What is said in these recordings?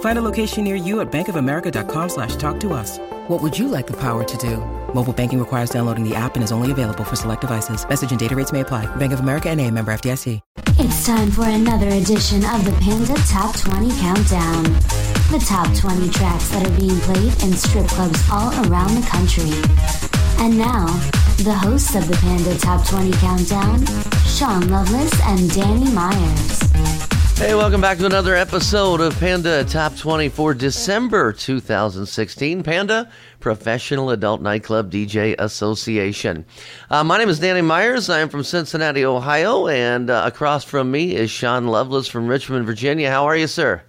Find a location near you at bankofamerica.com slash talk to us. What would you like the power to do? Mobile banking requires downloading the app and is only available for select devices. Message and data rates may apply. Bank of America and a member FDIC. It's time for another edition of the Panda Top 20 Countdown. The top 20 tracks that are being played in strip clubs all around the country. And now, the hosts of the Panda Top 20 Countdown, Sean Lovelace and Danny Myers. Hey, welcome back to another episode of Panda Top 20 for December 2016. Panda Professional Adult Nightclub DJ Association. Uh, my name is Danny Myers. I am from Cincinnati, Ohio, and uh, across from me is Sean Loveless from Richmond, Virginia. How are you, sir?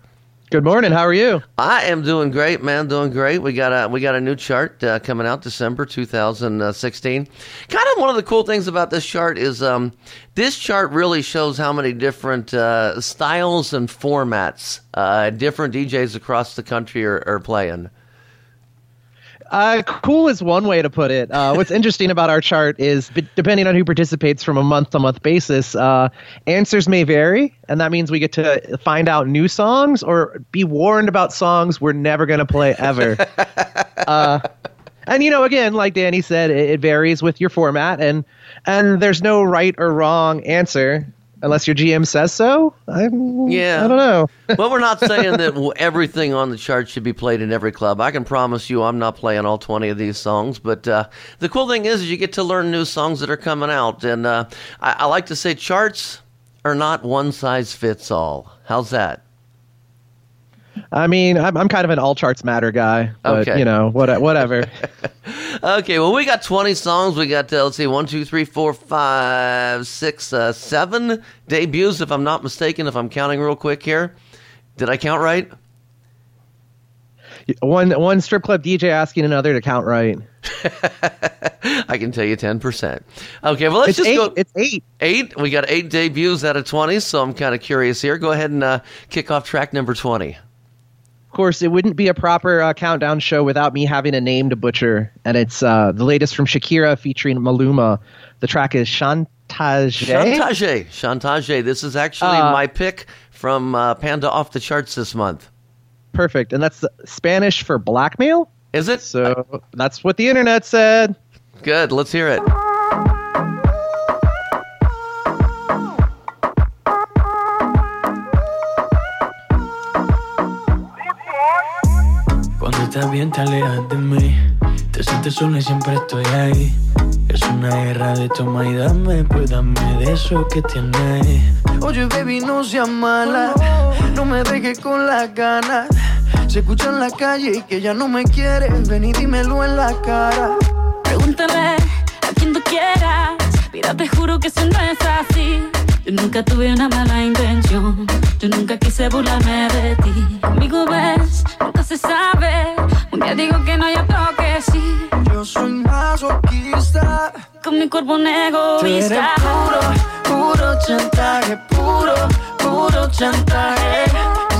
Good morning. How are you? I am doing great, man. Doing great. We got a we got a new chart uh, coming out December 2016. Kind of one of the cool things about this chart is um, this chart really shows how many different uh, styles and formats uh, different DJs across the country are, are playing. Uh, cool is one way to put it. Uh, what's interesting about our chart is, b- depending on who participates from a month to month basis, uh, answers may vary, and that means we get to find out new songs or be warned about songs we're never going to play ever. Uh, and you know, again, like Danny said, it, it varies with your format, and and there's no right or wrong answer unless your GM says so. I'm, Yeah. I don't know. well, we're not saying that everything on the chart should be played in every club. I can promise you, I'm not playing all 20 of these songs. But uh, the cool thing is, is you get to learn new songs that are coming out, and uh, I, I like to say charts are not one size fits all. How's that? I mean, I'm, I'm kind of an all charts matter guy, but Okay. you know, what, whatever. Okay, well, we got 20 songs. We got, uh, let's see, one, two, three, four, five, six, uh, seven debuts, if I'm not mistaken, if I'm counting real quick here. Did I count right? one one strip club DJ asking another to count right. I can tell you 10%. Okay, well, let's It's just eight. go. It's eight. Eight. We got eight debuts out of 20, so I'm kind of curious here. Go ahead and uh, kick off track number 20. Of course, it wouldn't be a proper uh, countdown show without me having a name to butcher, and it's uh, the latest from Shakira featuring Maluma. The track is Chantage. Chantage. Chantage. This is actually Uh, my pick from uh, Panda Off the Charts this month. Perfect, and that's Spanish for blackmail. Is it? So that's what the internet said. Good. Let's hear it. Estás bien te alejas de mí Te sientes sola y siempre estoy ahí Es una guerra de toma y dame Pues dame de eso que tienes Oye baby no seas mala No me dejes con las ganas Se escucha en la calle y que ya no me quieres Ven y dímelo en la cara Pregúntale a quien tú quieras. Mira, te juro que eso no es así. Yo nunca tuve una mala intención. Yo nunca quise burlarme de ti. Conmigo ves, nunca se sabe. Un digo que no, y otro que sí. Yo soy masoquista Con mi cuerpo un Tú eres puro, puro chantaje, puro, puro chantaje.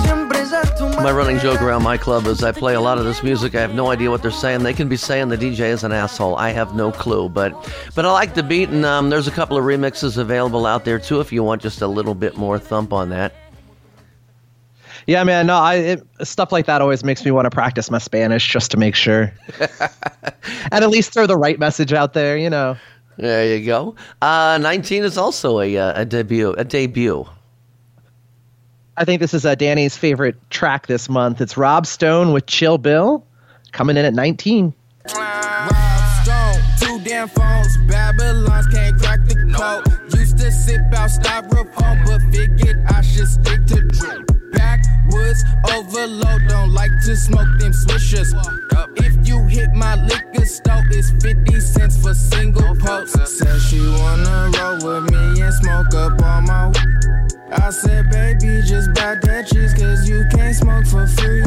Siempre es a tu My running joke around my club is I play a lot of this music. I have no idea what they're saying. They can be saying the DJ is an asshole. I have no clue, but but I like the beat, and um, there's a couple of remixes available out there too if you want just a little bit more thump on that. Yeah, man. No, I it, stuff like that always makes me want to practice my Spanish just to make sure, and at least throw the right message out there. You know. There you go. Uh, 19 is also a, uh, a debut. A debut. I think this is uh, Danny's favorite track this month. It's Rob Stone with Chill Bill, coming in at 19. Rob Stone, two damn phones, Babylons can't crack the code. Used to sip out styrofoam, but figured I should stick to drip. Backwoods overload, don't like to smoke them swishers. If you hit my liquor store, it's 50 cents for single post. Said she wanna roll with me and smoke up all my. I said, baby, just buy that cheese, cause you can't smoke for free.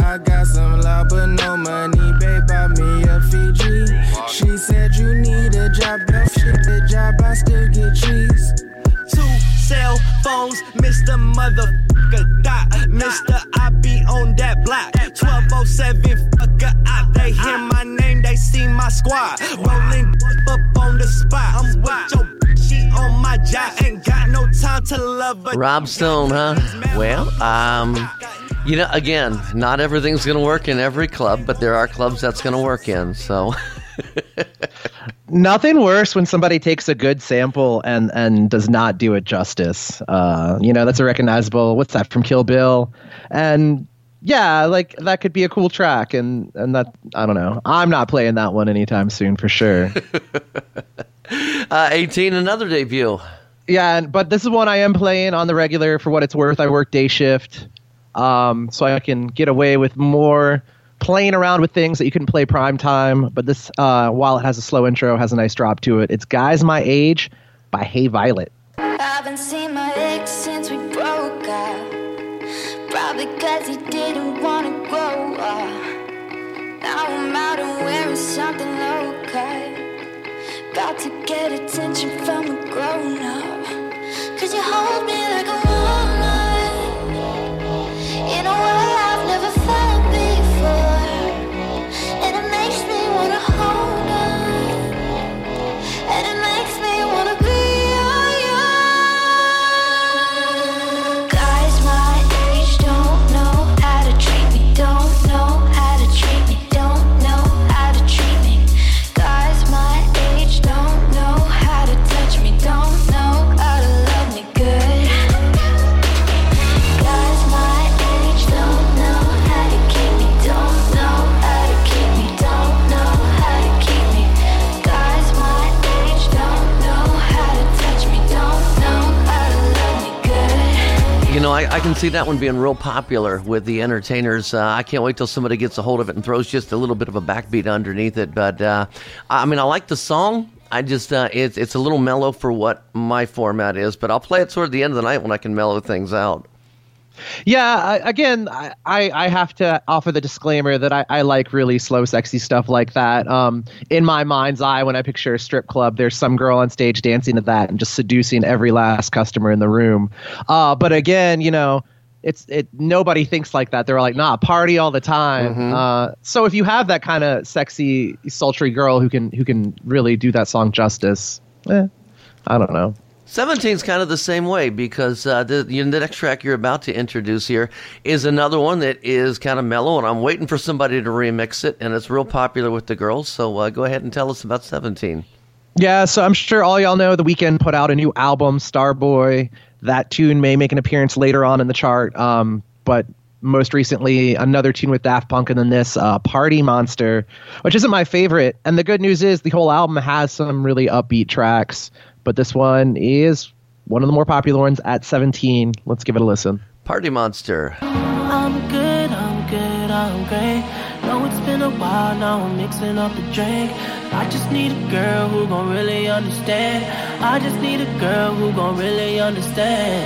I got some love, but no money, babe, buy me a Fiji. She said, you need a job, no shit, the job, I still get cheese. Two cell phones, Mr. Motherfucker Mr. I be on that block. 1207 fucker out. They hear my name, they see my squad. Rolling up on the spot. I'm with your she on my job. Ain't got no time to love her. Rob Stone, huh? Well, um, you know, again, not everything's going to work in every club, but there are clubs that's going to work in. So, Nothing worse when somebody takes a good sample and and does not do it justice. Uh, you know, that's a recognizable. What's that from Kill Bill? And yeah, like that could be a cool track. And and that I don't know. I'm not playing that one anytime soon for sure. uh, 18, another debut. yeah, but this is one I am playing on the regular for what it's worth. I work day shift, um, so I can get away with more playing around with things that you can play prime time. But this, uh, while it has a slow intro, has a nice drop to it. It's "Guys My Age" by Hey Violet. I haven't seen my ex since we broke up. Probably cause he didn't wanna grow up. Now I'm out and wearing something low cut. About to get attention from a grown up. Cause you hold me like a woman. In a way see that one being real popular with the entertainers. Uh, I can't wait till somebody gets a hold of it and throws just a little bit of a backbeat underneath it. But uh, I mean, I like the song. I just uh, it's it's a little mellow for what my format is. But I'll play it toward the end of the night when I can mellow things out. Yeah, I, again, I, I have to offer the disclaimer that I, I like really slow, sexy stuff like that. Um, in my mind's eye, when I picture a strip club, there's some girl on stage dancing to that and just seducing every last customer in the room. Uh, but again, you know, it's it. Nobody thinks like that. They're like, nah, party all the time. Uh, so if you have that kind of sexy, sultry girl who can who can really do that song justice, eh, I don't know. 17 is kind of the same way because uh, the, you know, the next track you're about to introduce here is another one that is kind of mellow, and I'm waiting for somebody to remix it, and it's real popular with the girls. So uh, go ahead and tell us about 17. Yeah, so I'm sure all y'all know the Weeknd put out a new album, Starboy. That tune may make an appearance later on in the chart, um, but most recently another tune with Daft Punk, and then this uh, Party Monster, which isn't my favorite. And the good news is the whole album has some really upbeat tracks, but this one is one of the more popular ones at 17. Let's give it a listen. Party Monster. I'm good, I'm good, I'm now I'm mixing up the drink. I just need a girl who gon' really understand. I just need a girl who gon' really understand.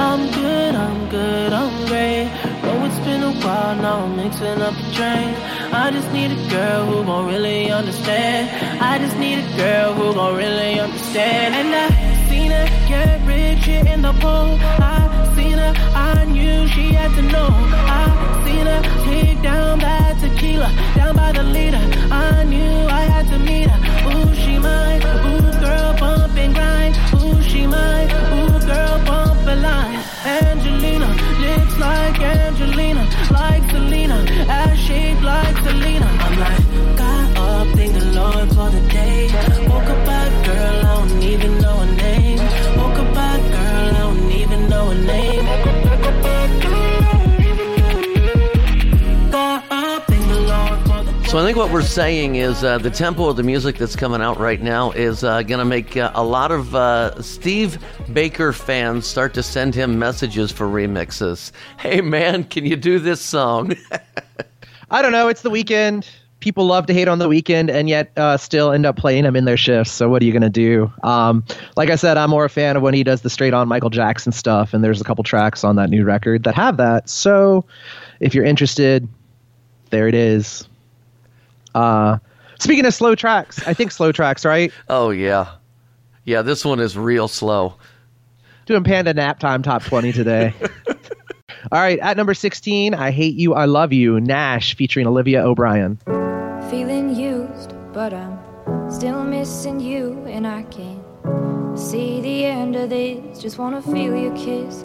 I'm good, I'm good, I'm great. Know it's been a while, now I'm mixing up the drink. I just need a girl who gon' really understand. I just need a girl who gon' really understand. And I seen her get rich in the pool. I seen her, I knew she had to know. I Jalila, down by tequila, down by the leader. I knew I had to meet her. Ooh, she mine. Ooh, girl, bump and grind. Ooh, she mine. Ooh, girl, bump a line. Angelina, lips like Angelina, like Selena, ass shaped like Selena. I'm like, got up, thank the Lord for the day. Woke up bad girl, I don't even know her name. Woke up bad girl, I don't even know her name. So I think what we're saying is uh, the tempo of the music that's coming out right now is uh, going to make uh, a lot of uh, Steve Baker fans start to send him messages for remixes. Hey man, can you do this song? I don't know. It's the Weeknd. People love to hate on the Weeknd, and yet uh, still end up playing him in their shifts. So what are you gonna do? Um, like I said, I'm more a fan of when he does the straight on Michael Jackson stuff, and there's a couple tracks on that new record that have that. So if you're interested, there it is. Uh, speaking of slow tracks, I think slow tracks, right? oh yeah, yeah. This one is real slow. Doing Panda Nap Time Top 20 today. All right, at number 16, I Hate You, I Love You, Nash featuring Olivia O'Brien. Feeling used, but I'm still missing you, and I can't see the end of this. Just wanna feel your kiss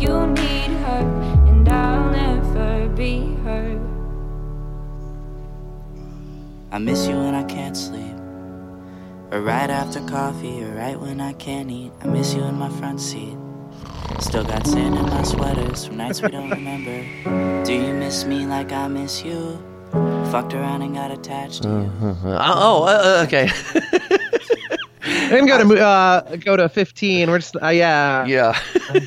you need her, and I'll never be her. I miss you when I can't sleep. Or right after coffee, or right when I can't eat. I miss you in my front seat. Still got sand in my sweaters from nights we don't remember. Do you miss me like I miss you? Fucked around and got attached to you. Oh, uh, okay. And go to mo- uh, go to 15. We're just uh, yeah. yeah.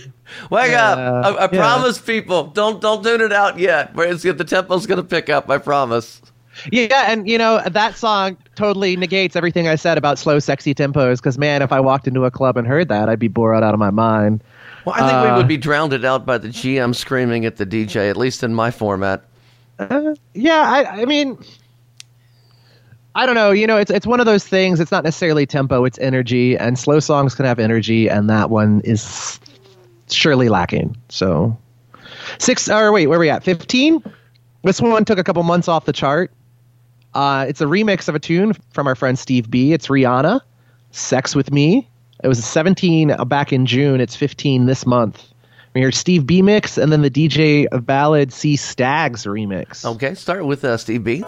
Wake Yeah, up! I, I yeah. promise, people. Don't don't tune it out yet. But it's, the tempo's gonna pick up. I promise. Yeah, and you know that song totally negates everything I said about slow, sexy tempos. Because man, if I walked into a club and heard that, I'd be bored out of my mind. Well, I think we Uh, would be drowned out by the GM screaming at the DJ, at least in my format. Uh, yeah, I, I mean, I don't know. You know, it's it's one of those things. It's not necessarily tempo; it's energy, and slow songs can have energy, and that one is surely lacking. So, six. Or wait, where are we at? Fifteen. This one took a couple months off the chart. Uh, it's a remix of a tune from our friend Steve B. It's Rihanna, "Sex with Me." It was 17 back in June. It's 15 this month. We hear Steve B mix, and then the DJ Ballad C Stags remix. Okay, start with uh, Steve B.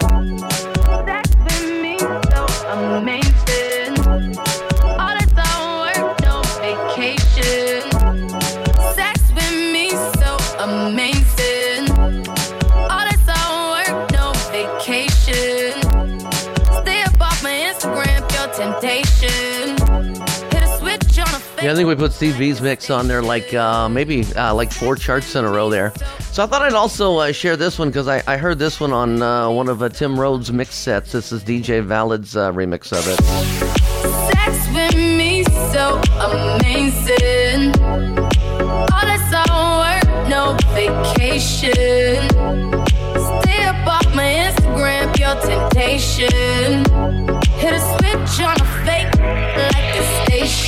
Yeah, I think we put Steve B's mix on there like uh, maybe uh, like four charts in a row there. So I thought I'd also uh, share this one because I, I heard this one on uh, one of uh, Tim Rhodes' mix sets. This is DJ Valid's uh, remix of it. Sex with me so amazing. All that's all work, no vacation. Stay up off my Instagram, pure temptation. Hit a switch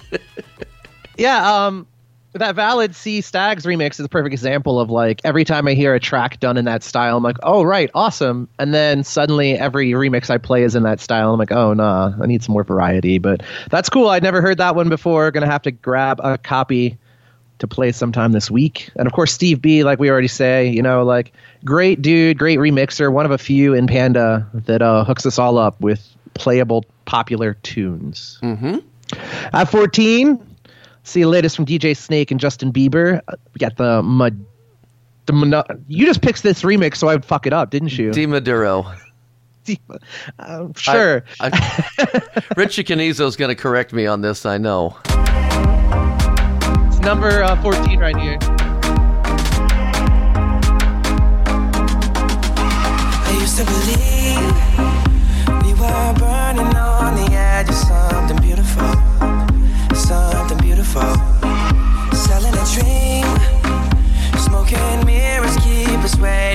Yeah, um, that Valid C Stags remix is a perfect example of like every time I hear a track done in that style, I'm like, oh right, awesome. And then suddenly every remix I play is in that style. I'm like, oh nah, I need some more variety. But that's cool. I'd never heard that one before. Gonna have to grab a copy to play sometime this week. And of course, Steve B, like we already say, you know, like great dude, great remixer, one of a few in Panda that uh, hooks us all up with playable popular tunes. Mm-hmm. At 14, see the latest from DJ Snake and Justin Bieber. Uh, We got the mud. The Mono- you just picked this remix, so I would fuck it up, didn't you? Di Maduro. Uh, sure. I, I, Richie Canizo's going to correct me on this, I know. It's number uh, 14 right here. I used to believe something. Selling a dream, smoking mirrors keep us waiting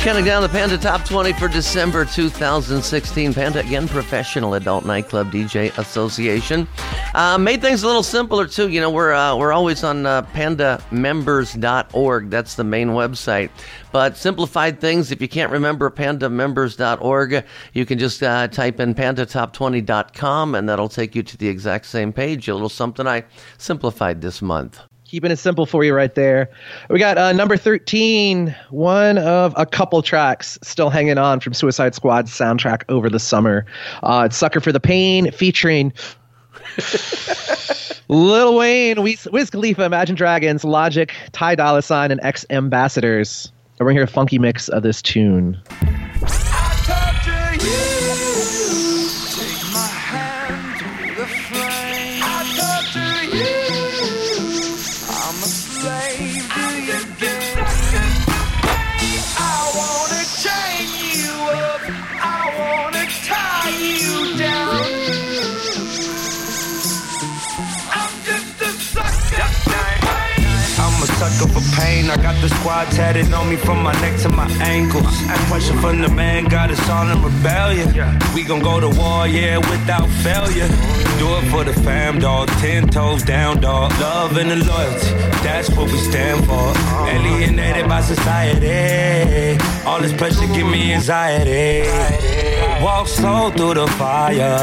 counting down the Panda Top 20 for December 2016. Panda, again, Professional Adult Nightclub DJ Association. Uh, made things a little simpler, too. You know, we're, uh, we're always on uh, pandamembers.org. That's the main website. But simplified things, if you can't remember pandamembers.org, you can just uh, type in pandatop20.com and that'll take you to the exact same page. A little something I simplified this month. Keeping it simple for you right there. We got uh, number 13, one of a couple tracks still hanging on from Suicide Squad's soundtrack over the summer. Uh, it's Sucker for the Pain featuring Lil Wayne, Wiz, Wiz Khalifa, Imagine Dragons, Logic, Ty Dolla Sign, and X Ambassadors. And we're going to hear a funky mix of this tune. A for pain. I got the squad tatted on me from my neck to my ankles. Pressure from the man got us all in rebellion. We gon' go to war, yeah, without failure. Do it for the fam, dog. Ten toes down, dog. Love and the loyalty, that's what we stand for. Uh-huh. Alienated by society. All this pressure give me anxiety. Walk slow through the fire.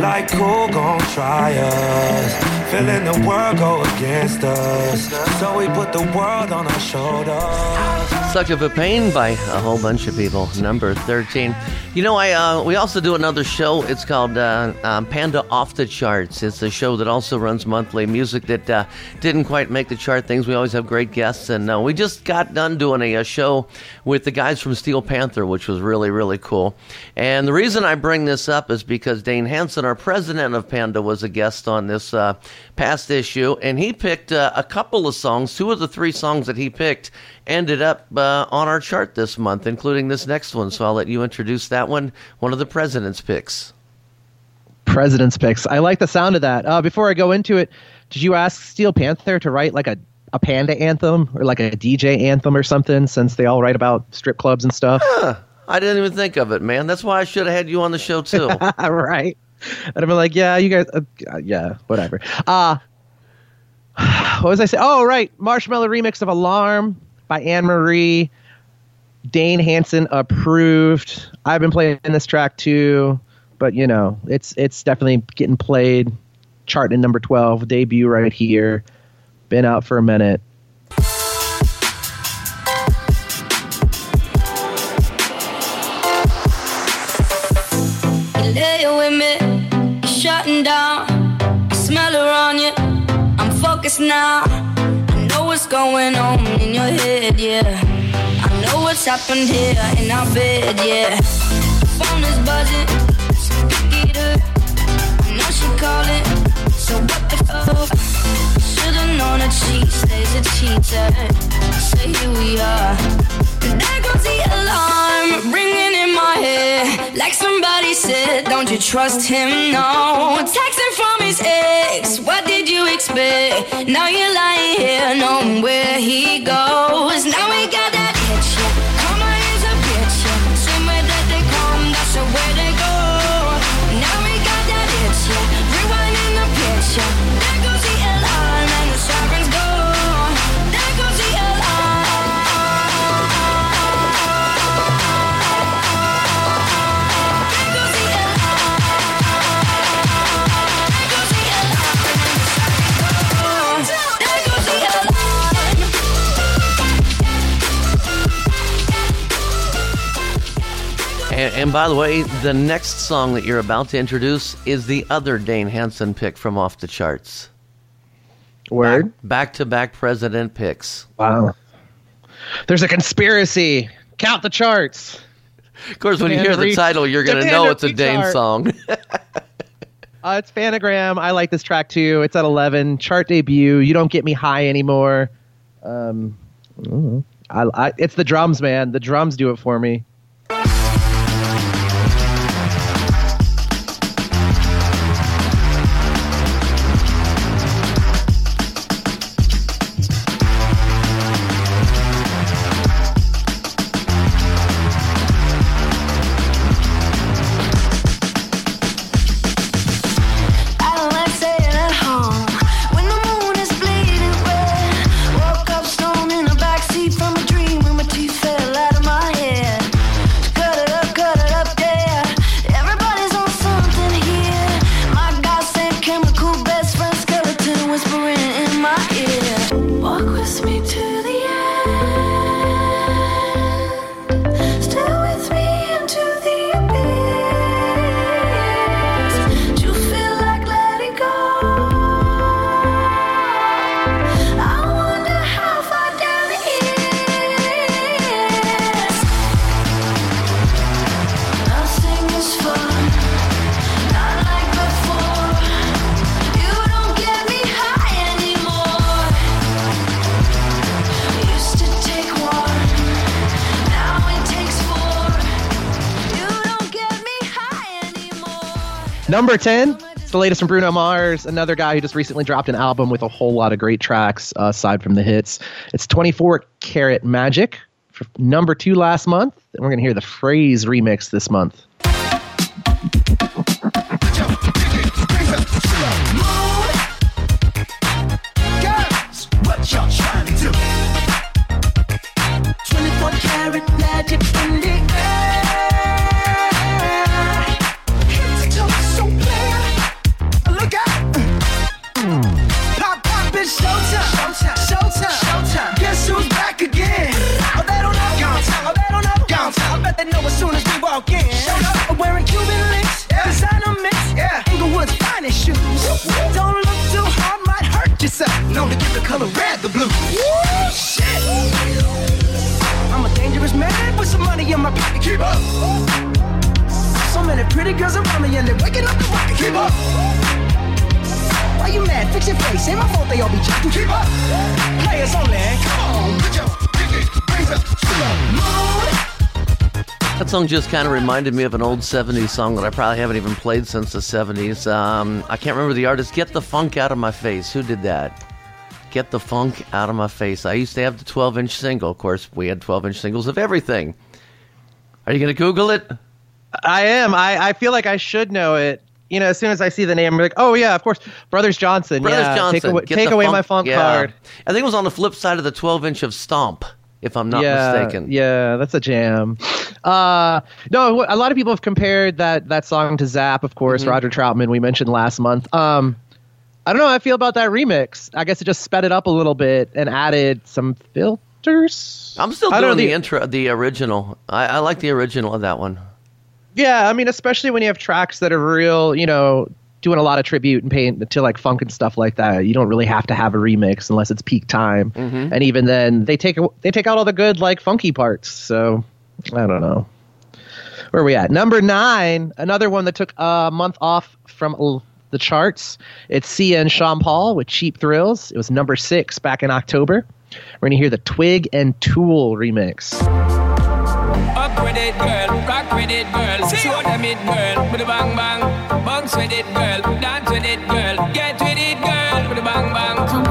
Like who gon' try us? Feeling the world go against us. So we put the world on our shoulders. Sucker a Pain by a whole bunch of people. Number 13. You know, I uh, we also do another show. It's called uh, um, Panda Off the Charts. It's a show that also runs monthly. Music that uh, didn't quite make the chart things. We always have great guests. And uh, we just got done doing a, a show with the guys from Steel Panther, which was really, really cool. And the reason I bring this up is because Dane Hansen, our president of Panda, was a guest on this uh, past issue. And he picked uh, a couple of songs. Two of the three songs that he picked ended up uh, on our chart this month, including this next one. So I'll let you introduce that one, one of the president's picks. President's picks. I like the sound of that. Uh, before I go into it, did you ask Steel Panther to write like a, a panda anthem or like a DJ anthem or something since they all write about strip clubs and stuff? Huh. I didn't even think of it, man. That's why I should have had you on the show too. right. And I've been like, yeah, you guys, uh, yeah, whatever. Uh, what was I saying? Oh, right. Marshmello remix of Alarm by Anne Marie. Dane Hansen approved. I've been playing this track too, but you know, it's it's definitely getting played. Charting number 12, debut right here. Been out for a minute. Shutting down. Smell on you. I'm focused now. Going on in your head, yeah. I know what's happened here in our bed, yeah. Phone is buzzing, so get her. I know she calling, so what the fuck? Should've known that she stays a cheater. So here we are. There goes the alarm ringing in my head, like somebody said, don't you trust him? No. Texting from his ex, what did you expect? Now you're lying here, knowing where he goes. Now we got that And, and by the way, the next song that you're about to introduce is the other Dane Hansen pick from off the charts. Word. Back to back president picks. Wow. There's a conspiracy. Count the charts. Of course, when you hear the title, you're going to know it's a Dane chart. song. Uh, it's Phantogram. I like this track too. It's at 11. Chart debut. You don't get me high anymore. Um, I, I, it's the drums, man. The drums do it for me. Number 10. It's the latest from Bruno Mars, another guy who just recently dropped an album with a whole lot of great tracks uh, aside from the hits. It's 24 Karat Magic. Number two last month. And we're going to hear the Phrase remix this month. That song just kind of reminded me of an old 70s song that I probably haven't even played since the 70s. Um, I can't remember the artist. Get the Funk Out of My Face. Who did that? Get the Funk Out of My Face. I used to have the 12 inch single. Of course, we had 12 inch singles of everything. Are you going to Google it? I am. I, I feel like I should know it. You know, as soon as I see the name, I'm like, oh, yeah, of course. Brothers Johnson. Brothers yeah, Johnson. Take away, take away my funk yeah. card. I think it was on the flip side of the 12 inch of Stomp, if I'm not yeah, mistaken. Yeah, that's a jam. Uh, no, a lot of people have compared that that song to Zap, of course, Mm-hmm. Roger Troutman we mentioned last month. Um, I don't know how I feel about that remix. I guess it just sped it up a little bit and added some filters. I'm still I don't doing know, the intro, the original. I, I like the original of that one. Yeah, I mean, especially when you have tracks that are real, you know, doing a lot of tribute and paint to like funk and stuff like that. You don't really have to have a remix unless it's peak time. Mhm. And even then, they take they take out all the good like funky parts. So I don't know. Where are we at? Number nine, another one that took a month off from the charts. It's Sia and Sean Paul with Cheap Thrills. It was number six back in October. We're gonna hear the Twig and Tool remix. Up with it, girl. Rock with it, girl. Show them it, girl. With a bang bang. Bounce with it, girl. Dance with it, girl. Get with it, girl. With a bang bang. Come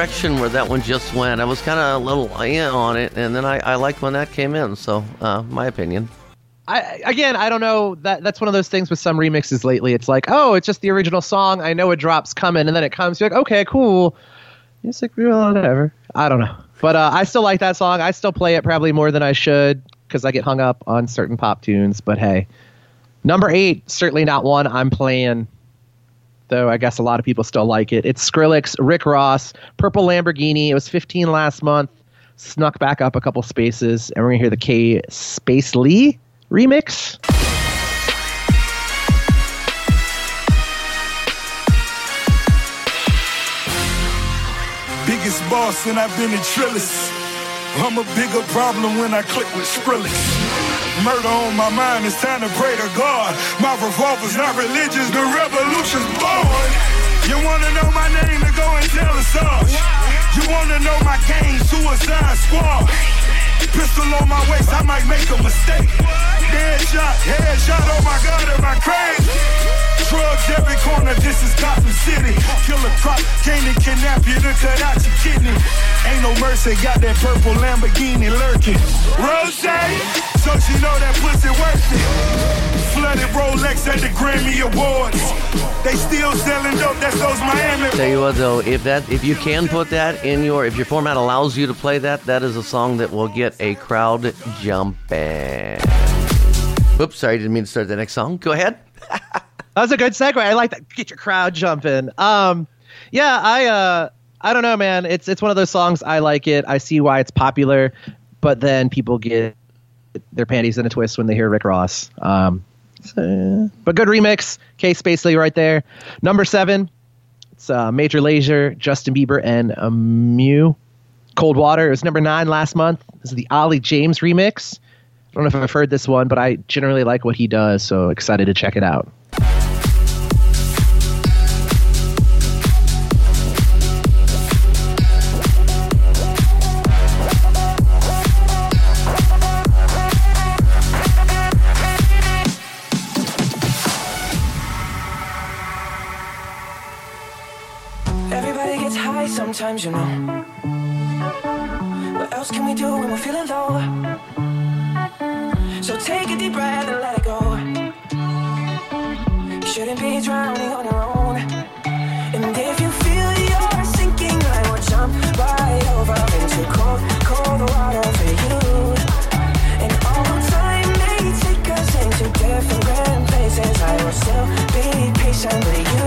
direction where that one just went. I was kind of a little in on it, and then I, I liked when that came in. So, uh, my opinion. I again, I don't know. That that's one of those things with some remixes lately. It's like, oh, it's just the original song. I know a drop's coming, and then it comes. You're like, okay, cool. It's like, whatever. I don't know, but uh, I still like that song. I still play it probably more than I should because I get hung up on certain pop tunes. But hey, number eight, certainly not one I'm playing. Though I guess a lot of people still like it. It's Skrillex, Rick Ross, Purple Lamborghini. It was 15 last month. Snuck back up a couple spaces, and we're gonna hear the K Space Lee remix. Biggest boss and I've been a trillist. I'm a bigger problem when I click with Skrillex. Murder on my mind, it's time to pray to God. My revolver's not religious, the revolution's born. You wanna know my name, then go and tell us Sarge. You wanna know my game, Suicide Squad. Pistol on my waist, I might make a mistake. dead Headshot, headshot, oh my god, am I crazy? Drugs every corner, this is Gotham City. Killer crop, came to kidnap you to cut out your kidney. Ain't no mercy, got that purple Lamborghini lurking. Rose, so she know that pussy worth it. Flooded Rolex at the Grammy Awards. They still selling dope, that's those Miami. Tell you what, though, if that if you can put that in your if your format allows you to play that, that is a song that will get a crowd jumping. Oops, sorry, didn't mean to start the next song. Go ahead. That was a good segue. I like that. Get your crowd jumping. Um, yeah, I uh, I don't know, man. It's it's one of those songs. I like it. I see why it's popular, but then people get their panties in a twist when they hear Rick Ross. Um, so- but good remix. K Spacely right there. Number seven. It's uh, Major Lazer, Justin Bieber, and uh, MØ. Cold Water. It was number nine last month. This is the Ollie James remix. I don't know if I've heard this one, but I generally like what he does, so excited to check it out. Sometimes, you know. What else can we do when we're feeling low? So take a deep breath and let it go. You shouldn't be drowning on your own. And if you feel you're sinking, I will jump right over into cold, cold water for you. And although time may take us into different places, I will still be patient with you.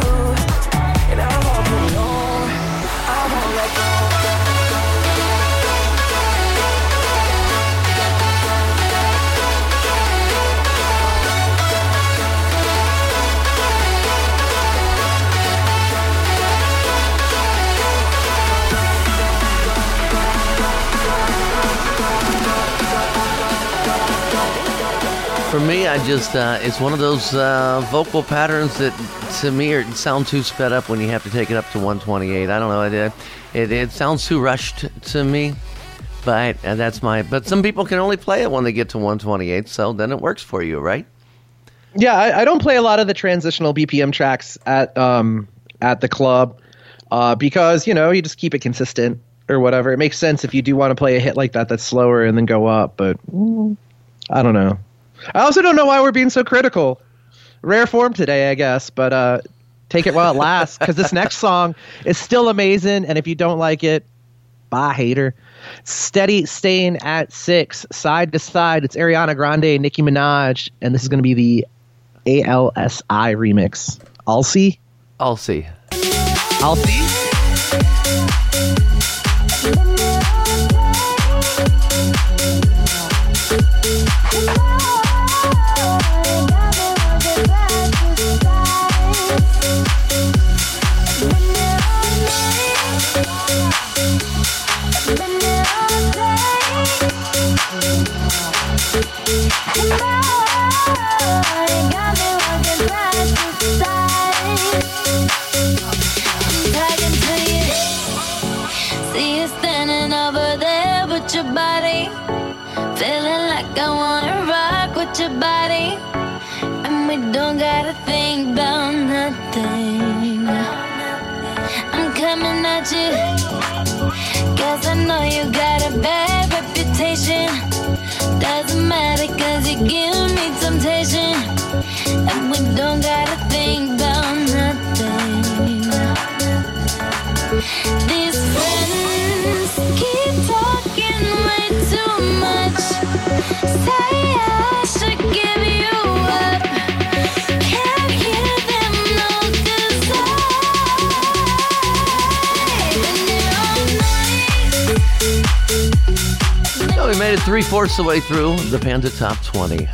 For me, I just uh, it's one of those uh, vocal patterns that to me are, sound too sped up when you have to take it up to 128. I don't know. It it, it sounds too rushed to me, but uh, that's my. But some people can only play it when they get to 128, so then it works for you, right? Yeah, I, I don't play a lot of the transitional BPM tracks at um at the club uh, because you know you just keep it consistent or whatever. It makes sense if you do want to play a hit like that that's slower and then go up, but mm, I don't know. I also don't know why we're being so critical. Rare form today, I guess, but uh, take it while it lasts because this next song is still amazing, and if you don't like it, bye hater. Steady staying at six, side to side. It's Ariana Grande, Nicki Minaj, and this is going to be the ALSI remix. Alcy? Alcy. Alcy? See you standing Cause I know you got a bad reputation. Doesn't matter cause you give me temptation. And we don't gotta nothing. These friends keep talking way too much. Say I should give you made it three fourths of the way through the Panda Top 20.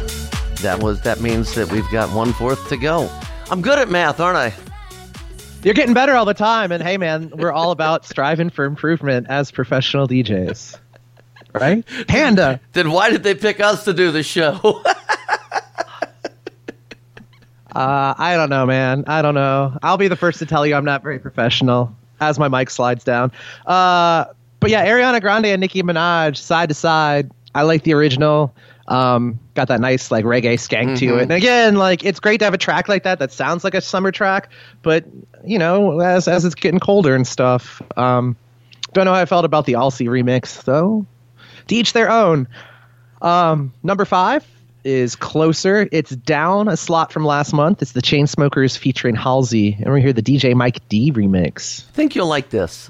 That was that means that we've got one fourth to go. I'm good at math, aren't I? You're getting better all the time. And hey, man, we're all about striving for improvement as professional DJs. Right? Panda. Then why did they pick us to do the show? Uh, I don't know, man. I don't know. I'll be the first to tell you I'm not very professional as my mic slides down. Uh, but yeah, Ariana Grande and Nicki Minaj side to side. I like the original. Um, got that nice like reggae skank to Mhm. it. And again, like it's great to have a track like that that sounds like a summer track, but you know, as as it's getting colder and stuff. Um, don't know how I felt about the Alcy remix though. To each their own. Um, number five is closer. It's down a slot from last month. It's the Chainsmokers featuring Halsey, and we hear the DJ Mike D remix. I think you'll like this.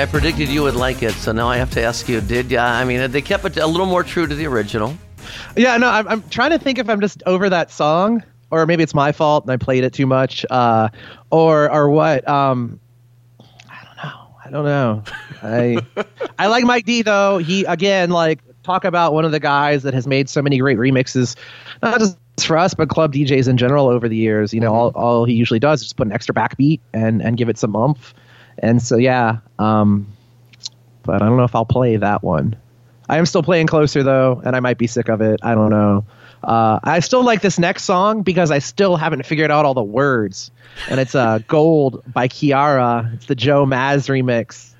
I predicted you would like it, so now I have to ask you: Did ya? I mean, they kept it a little more true to the original. Yeah, no, I'm, I'm trying to think if I'm just over that song, or maybe it's my fault and I played it too much, uh, or or what. Um, I don't know. I don't know. I I like Mike D though. He again like talk about one of the guys that has made so many great remixes, not just for us but club DJs in general over the years. You know, all all he usually does is just put an extra backbeat and and give it some umph. And so yeah, um, but I don't know if I'll play that one. I am still playing closer though, and I might be sick of it. I don't know. Uh, I still like this next song because I still haven't figured out all the words, and it's uh, "Gold" by Kiiara. It's the Joe Maz remix.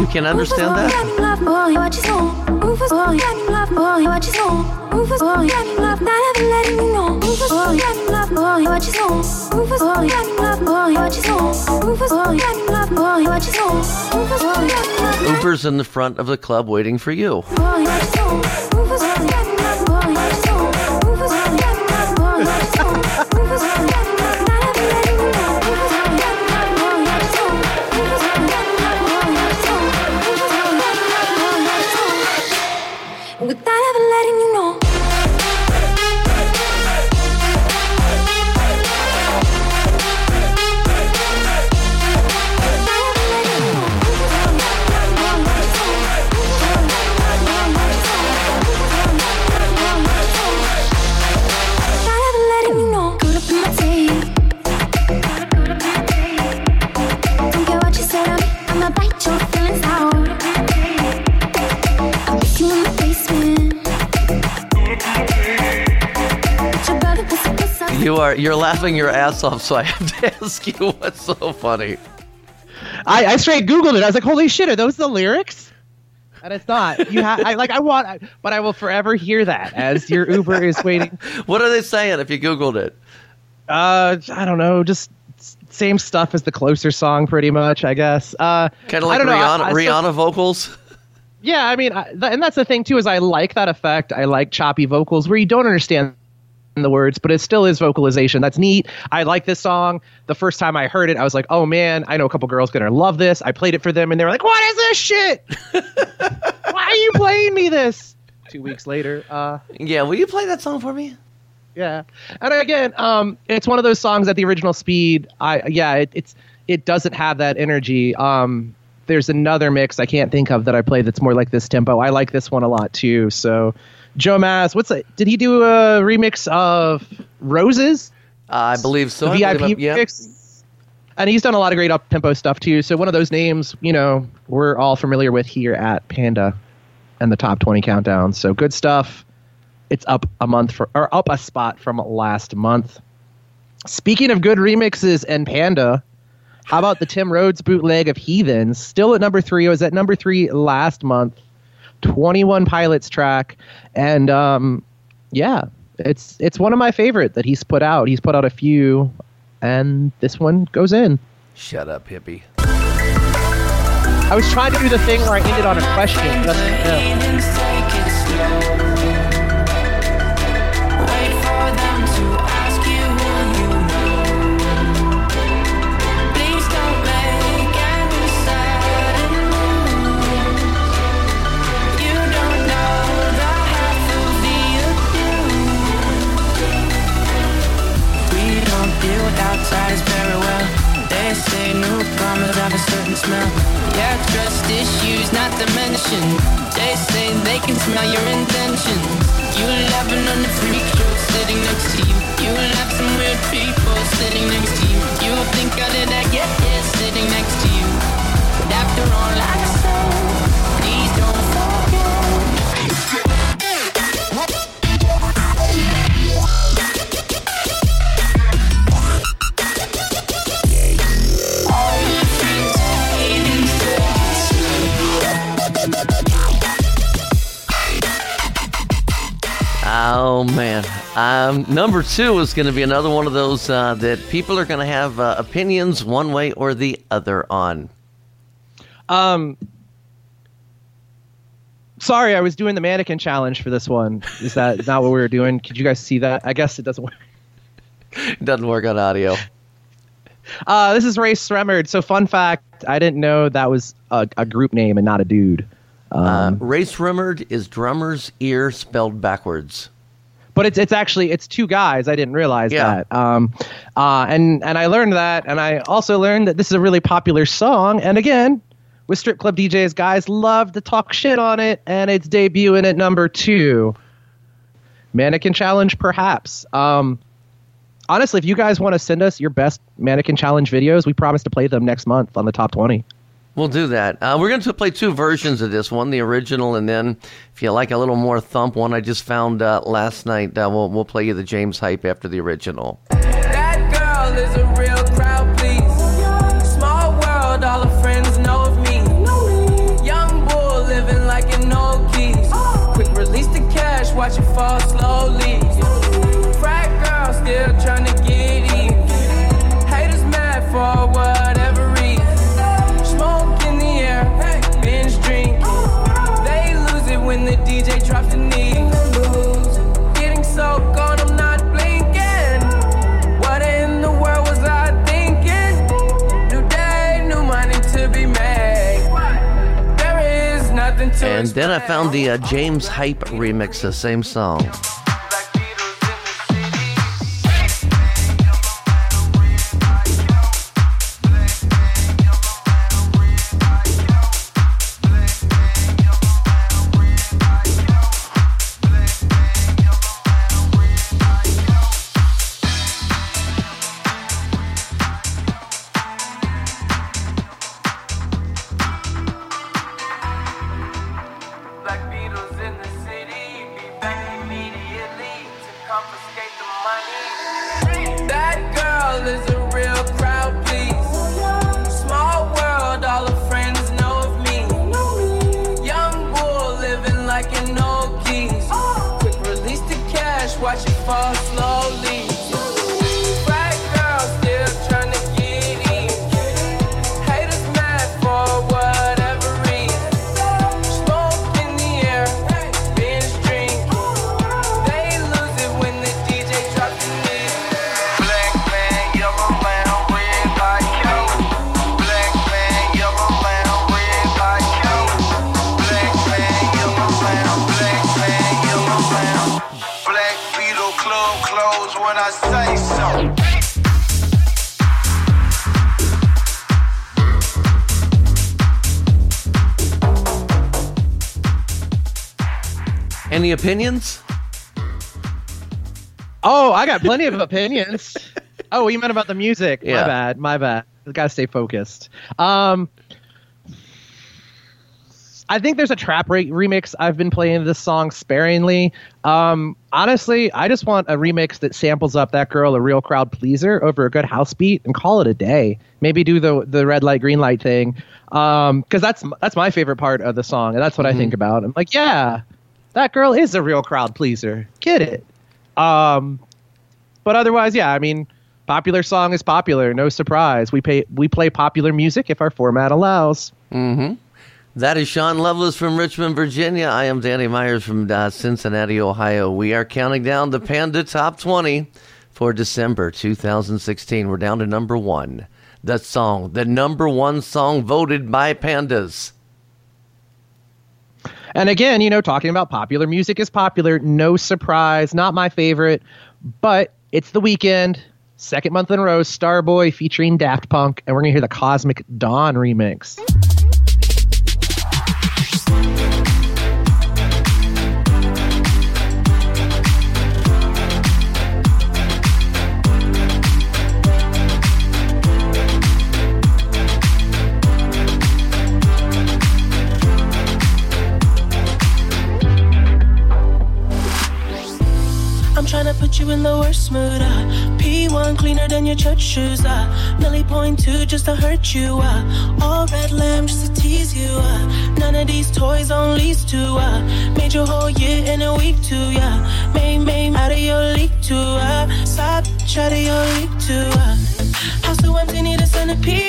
You can understand that? Uber's in the front of the club waiting for you. Are you're laughing your ass off, so I have to ask you what's so funny. I, I straight Googled it. I was like, "Holy shit, are those the lyrics?" And it's not. You have, I like, I want, I, but I will forever hear that as your Uber is waiting. What are they saying if you Googled it? Uh, I don't know, just same stuff as the closer song, pretty much. I guess. Uh, Kind of I like don't know, Rihanna, I- I Rihanna still- vocals. Yeah, I mean, I, th- and that's the thing too is I like that effect. I like choppy vocals where you don't understand the words, but it still is vocalization. That's neat. I like this song. The first time I heard it, I was like, "Oh man, I know a couple girls gonna love this." I played it for them, and they were like, "What is this shit? Why are you playing me this?" Two weeks later, uh, Yeah, will you play that song for me? yeah, and again, um, it's one of those songs at the original speed. I yeah, it, it's it doesn't have that energy. Um, there's another mix I can't think of that I play that's more like this tempo. I like this one a lot too. So, Joe Maz, what's it? Did he do a remix of Roses? I believe so. The VIP believe yeah. And he's done a lot of great up tempo stuff too. So one of those names, you know, we're all familiar with here at Panda and the top 20 countdown. So good stuff. It's up a month for or up a spot from last month. Speaking of good remixes and Panda, how about the Tim Rhodes bootleg of Heathens? Still at number three. It was at number three last month. 21 Pilots track. And um, yeah, it's it's one of my favorite that he's put out. He's put out a few, and this one goes in. Shut up, hippie. I was trying to do the thing where I ended on a question. Um, number two is going to be another one of those uh, that people are going to have uh, opinions one way or the other on. Um, sorry, I was doing the mannequin challenge for this one. Is that not what we were doing? Could you guys see that? I guess it doesn't work. It doesn't work on audio. Uh, this is Rae Sremmurd. So, fun fact: I didn't know that was a, a group name and not a dude. Um, Uh, Rae Sremmurd is drummer's ear spelled backwards. But it's it's actually it's two guys. I didn't realize Yeah. that. Um, uh, and and I learned that, and I also learned that this is a really popular song. And again, with strip club DJs, guys love to talk shit on it, and it's debuting at number two. Mannequin challenge, perhaps. Um, honestly, if you guys want to send us your best mannequin challenge videos, we promise to play them next month on the top twenty. We'll do that. Uh, we're going to play two versions of this one, the original, and then if you like a little more thump, one I just found uh, last night, uh, we'll, we'll play you the James Hype after the original. That girl is a And then I found the uh, James Hype remix, the same song. Any opinions? Oh, I got plenty of opinions. Oh, you meant about the music. Yeah. My bad. My bad. Gotta stay focused. Um, I think there's a trap re- remix. I've been playing this song sparingly. Um, honestly, I just want a remix that samples up that girl, a real crowd pleaser, over a good house beat, and call it a day. Maybe do the the red light, green light thing, because that's that's my favorite part of the song, and that's what I think about. I'm like, yeah, that girl is a real crowd pleaser. Get it? Um, but otherwise, yeah, I mean, popular song is popular. No surprise. We pay we play popular music if our format allows. Mm-hmm. That is Sean Lovelace from Richmond, Virginia. I am Danny Myers from uh, Cincinnati, Ohio. We are counting down the Panda Top 20 for December 2016. We're down to number one. The song, the number one song voted by pandas. And again, you know, talking about popular music is popular. No surprise. Not my favorite, but it's the Weeknd. Second month in a row, Starboy featuring Daft Punk, and we're gonna hear the Cosmic Dawn remix. Put you in the worst mood. Uh. P1 cleaner than your church shoes. Uh. Millie point two just to hurt you. Uh. All red lamb just to tease you. Uh. None of these toys on lease to. Uh. Made your whole year in a week too. Yeah. Made made out of your league too. Uh. Side out of your league too. Uh. House so empty, need a centerpiece.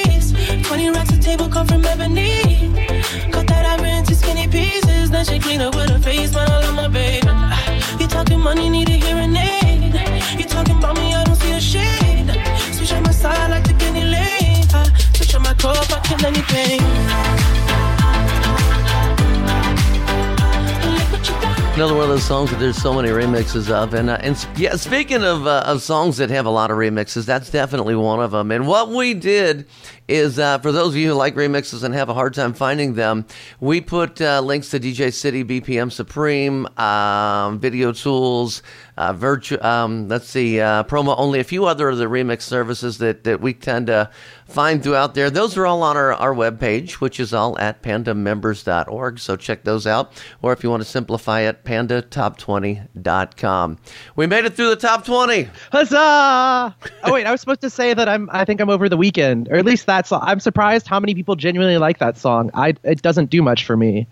Another one of those songs that there's so many remixes of, and uh, and yeah, speaking of uh, of songs that have a lot of remixes, that's definitely one of them. And what we did is, uh, for those of you who like remixes and have a hard time finding them, we put uh, links to DJ City, BPM Supreme, um, Video Tools, uh, Virtu. Um, let's see, uh, Promo Only, a few other of the remix services that that we tend to find throughout there. Those are all on our our webpage, which is all at pandamembers.org. So check those out, or if you want to simplify it, pandatop20.com. We made it through the top 20. Huzzah! Oh wait, I was supposed to say that I'm. I think I'm over the Weeknd, or at least that's. I'm surprised how many people genuinely like that song. I it doesn't do much for me,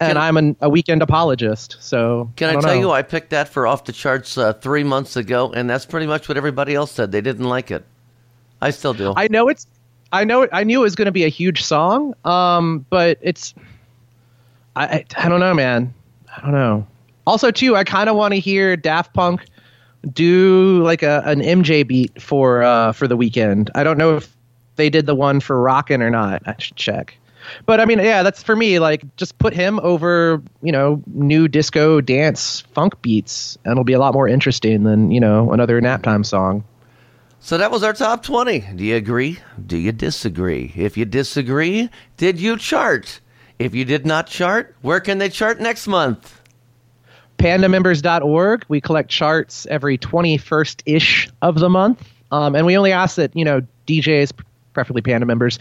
and I'm an, a Weeknd apologist. So Can I, don't tell know. you, I picked that for off the charts uh, three months ago, and that's pretty much what everybody else said. They didn't like it. I still do. I know it's. I know. it- I knew it was going to be a huge song. Um, but it's. I, I I don't know, man. I don't know. Also, too, I kind of want to hear Daft Punk do like a an MJ beat for uh for the Weeknd. I don't know if they did the one for Rockin' or not. I should check. But I mean, yeah, that's for me. Like, just put him over, you know, new disco dance funk beats, and it'll be a lot more interesting than you know another nap time song. So that was our top 20. Do you agree? Do you disagree? If you disagree, did you chart? If you did not chart, where can they chart next month? pandamembers.org. We collect charts every 21st ish of the month. Um, and we only ask that, you know, DJs, preferably Panda members,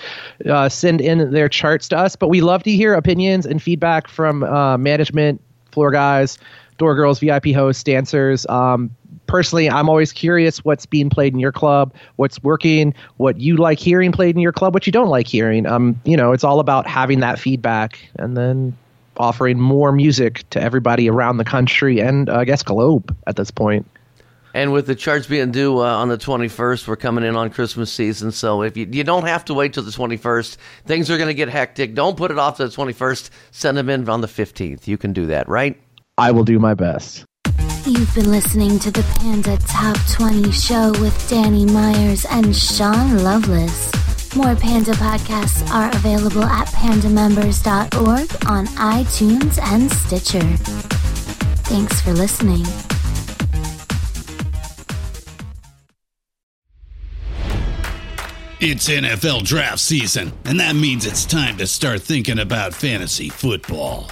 uh, send in their charts to us. But we love to hear opinions and feedback from uh, management, floor guys, door girls, VIP hosts, dancers. Um, personally, I'm always curious what's being played in your club, what's working, what you like hearing played in your club, what you don't like hearing. Um, you know, it's all about having that feedback and then offering more music to everybody around the country and uh, I guess globe at this point. And with the charts being due uh, on the 21st, we're coming in on Christmas season. So if you, you don't have to wait till the 21st, things are going to get hectic. Don't put it off to the 21st. Send them in on the 15th. You can do that, right? I will do my best. You've been listening to the Panda Top 20 show with Danny Myers and Sean Lovelace. More Panda podcasts are available at pandamembers.org on iTunes and Stitcher. Thanks for listening. It's NFL draft season, and that means it's time to start thinking about fantasy football.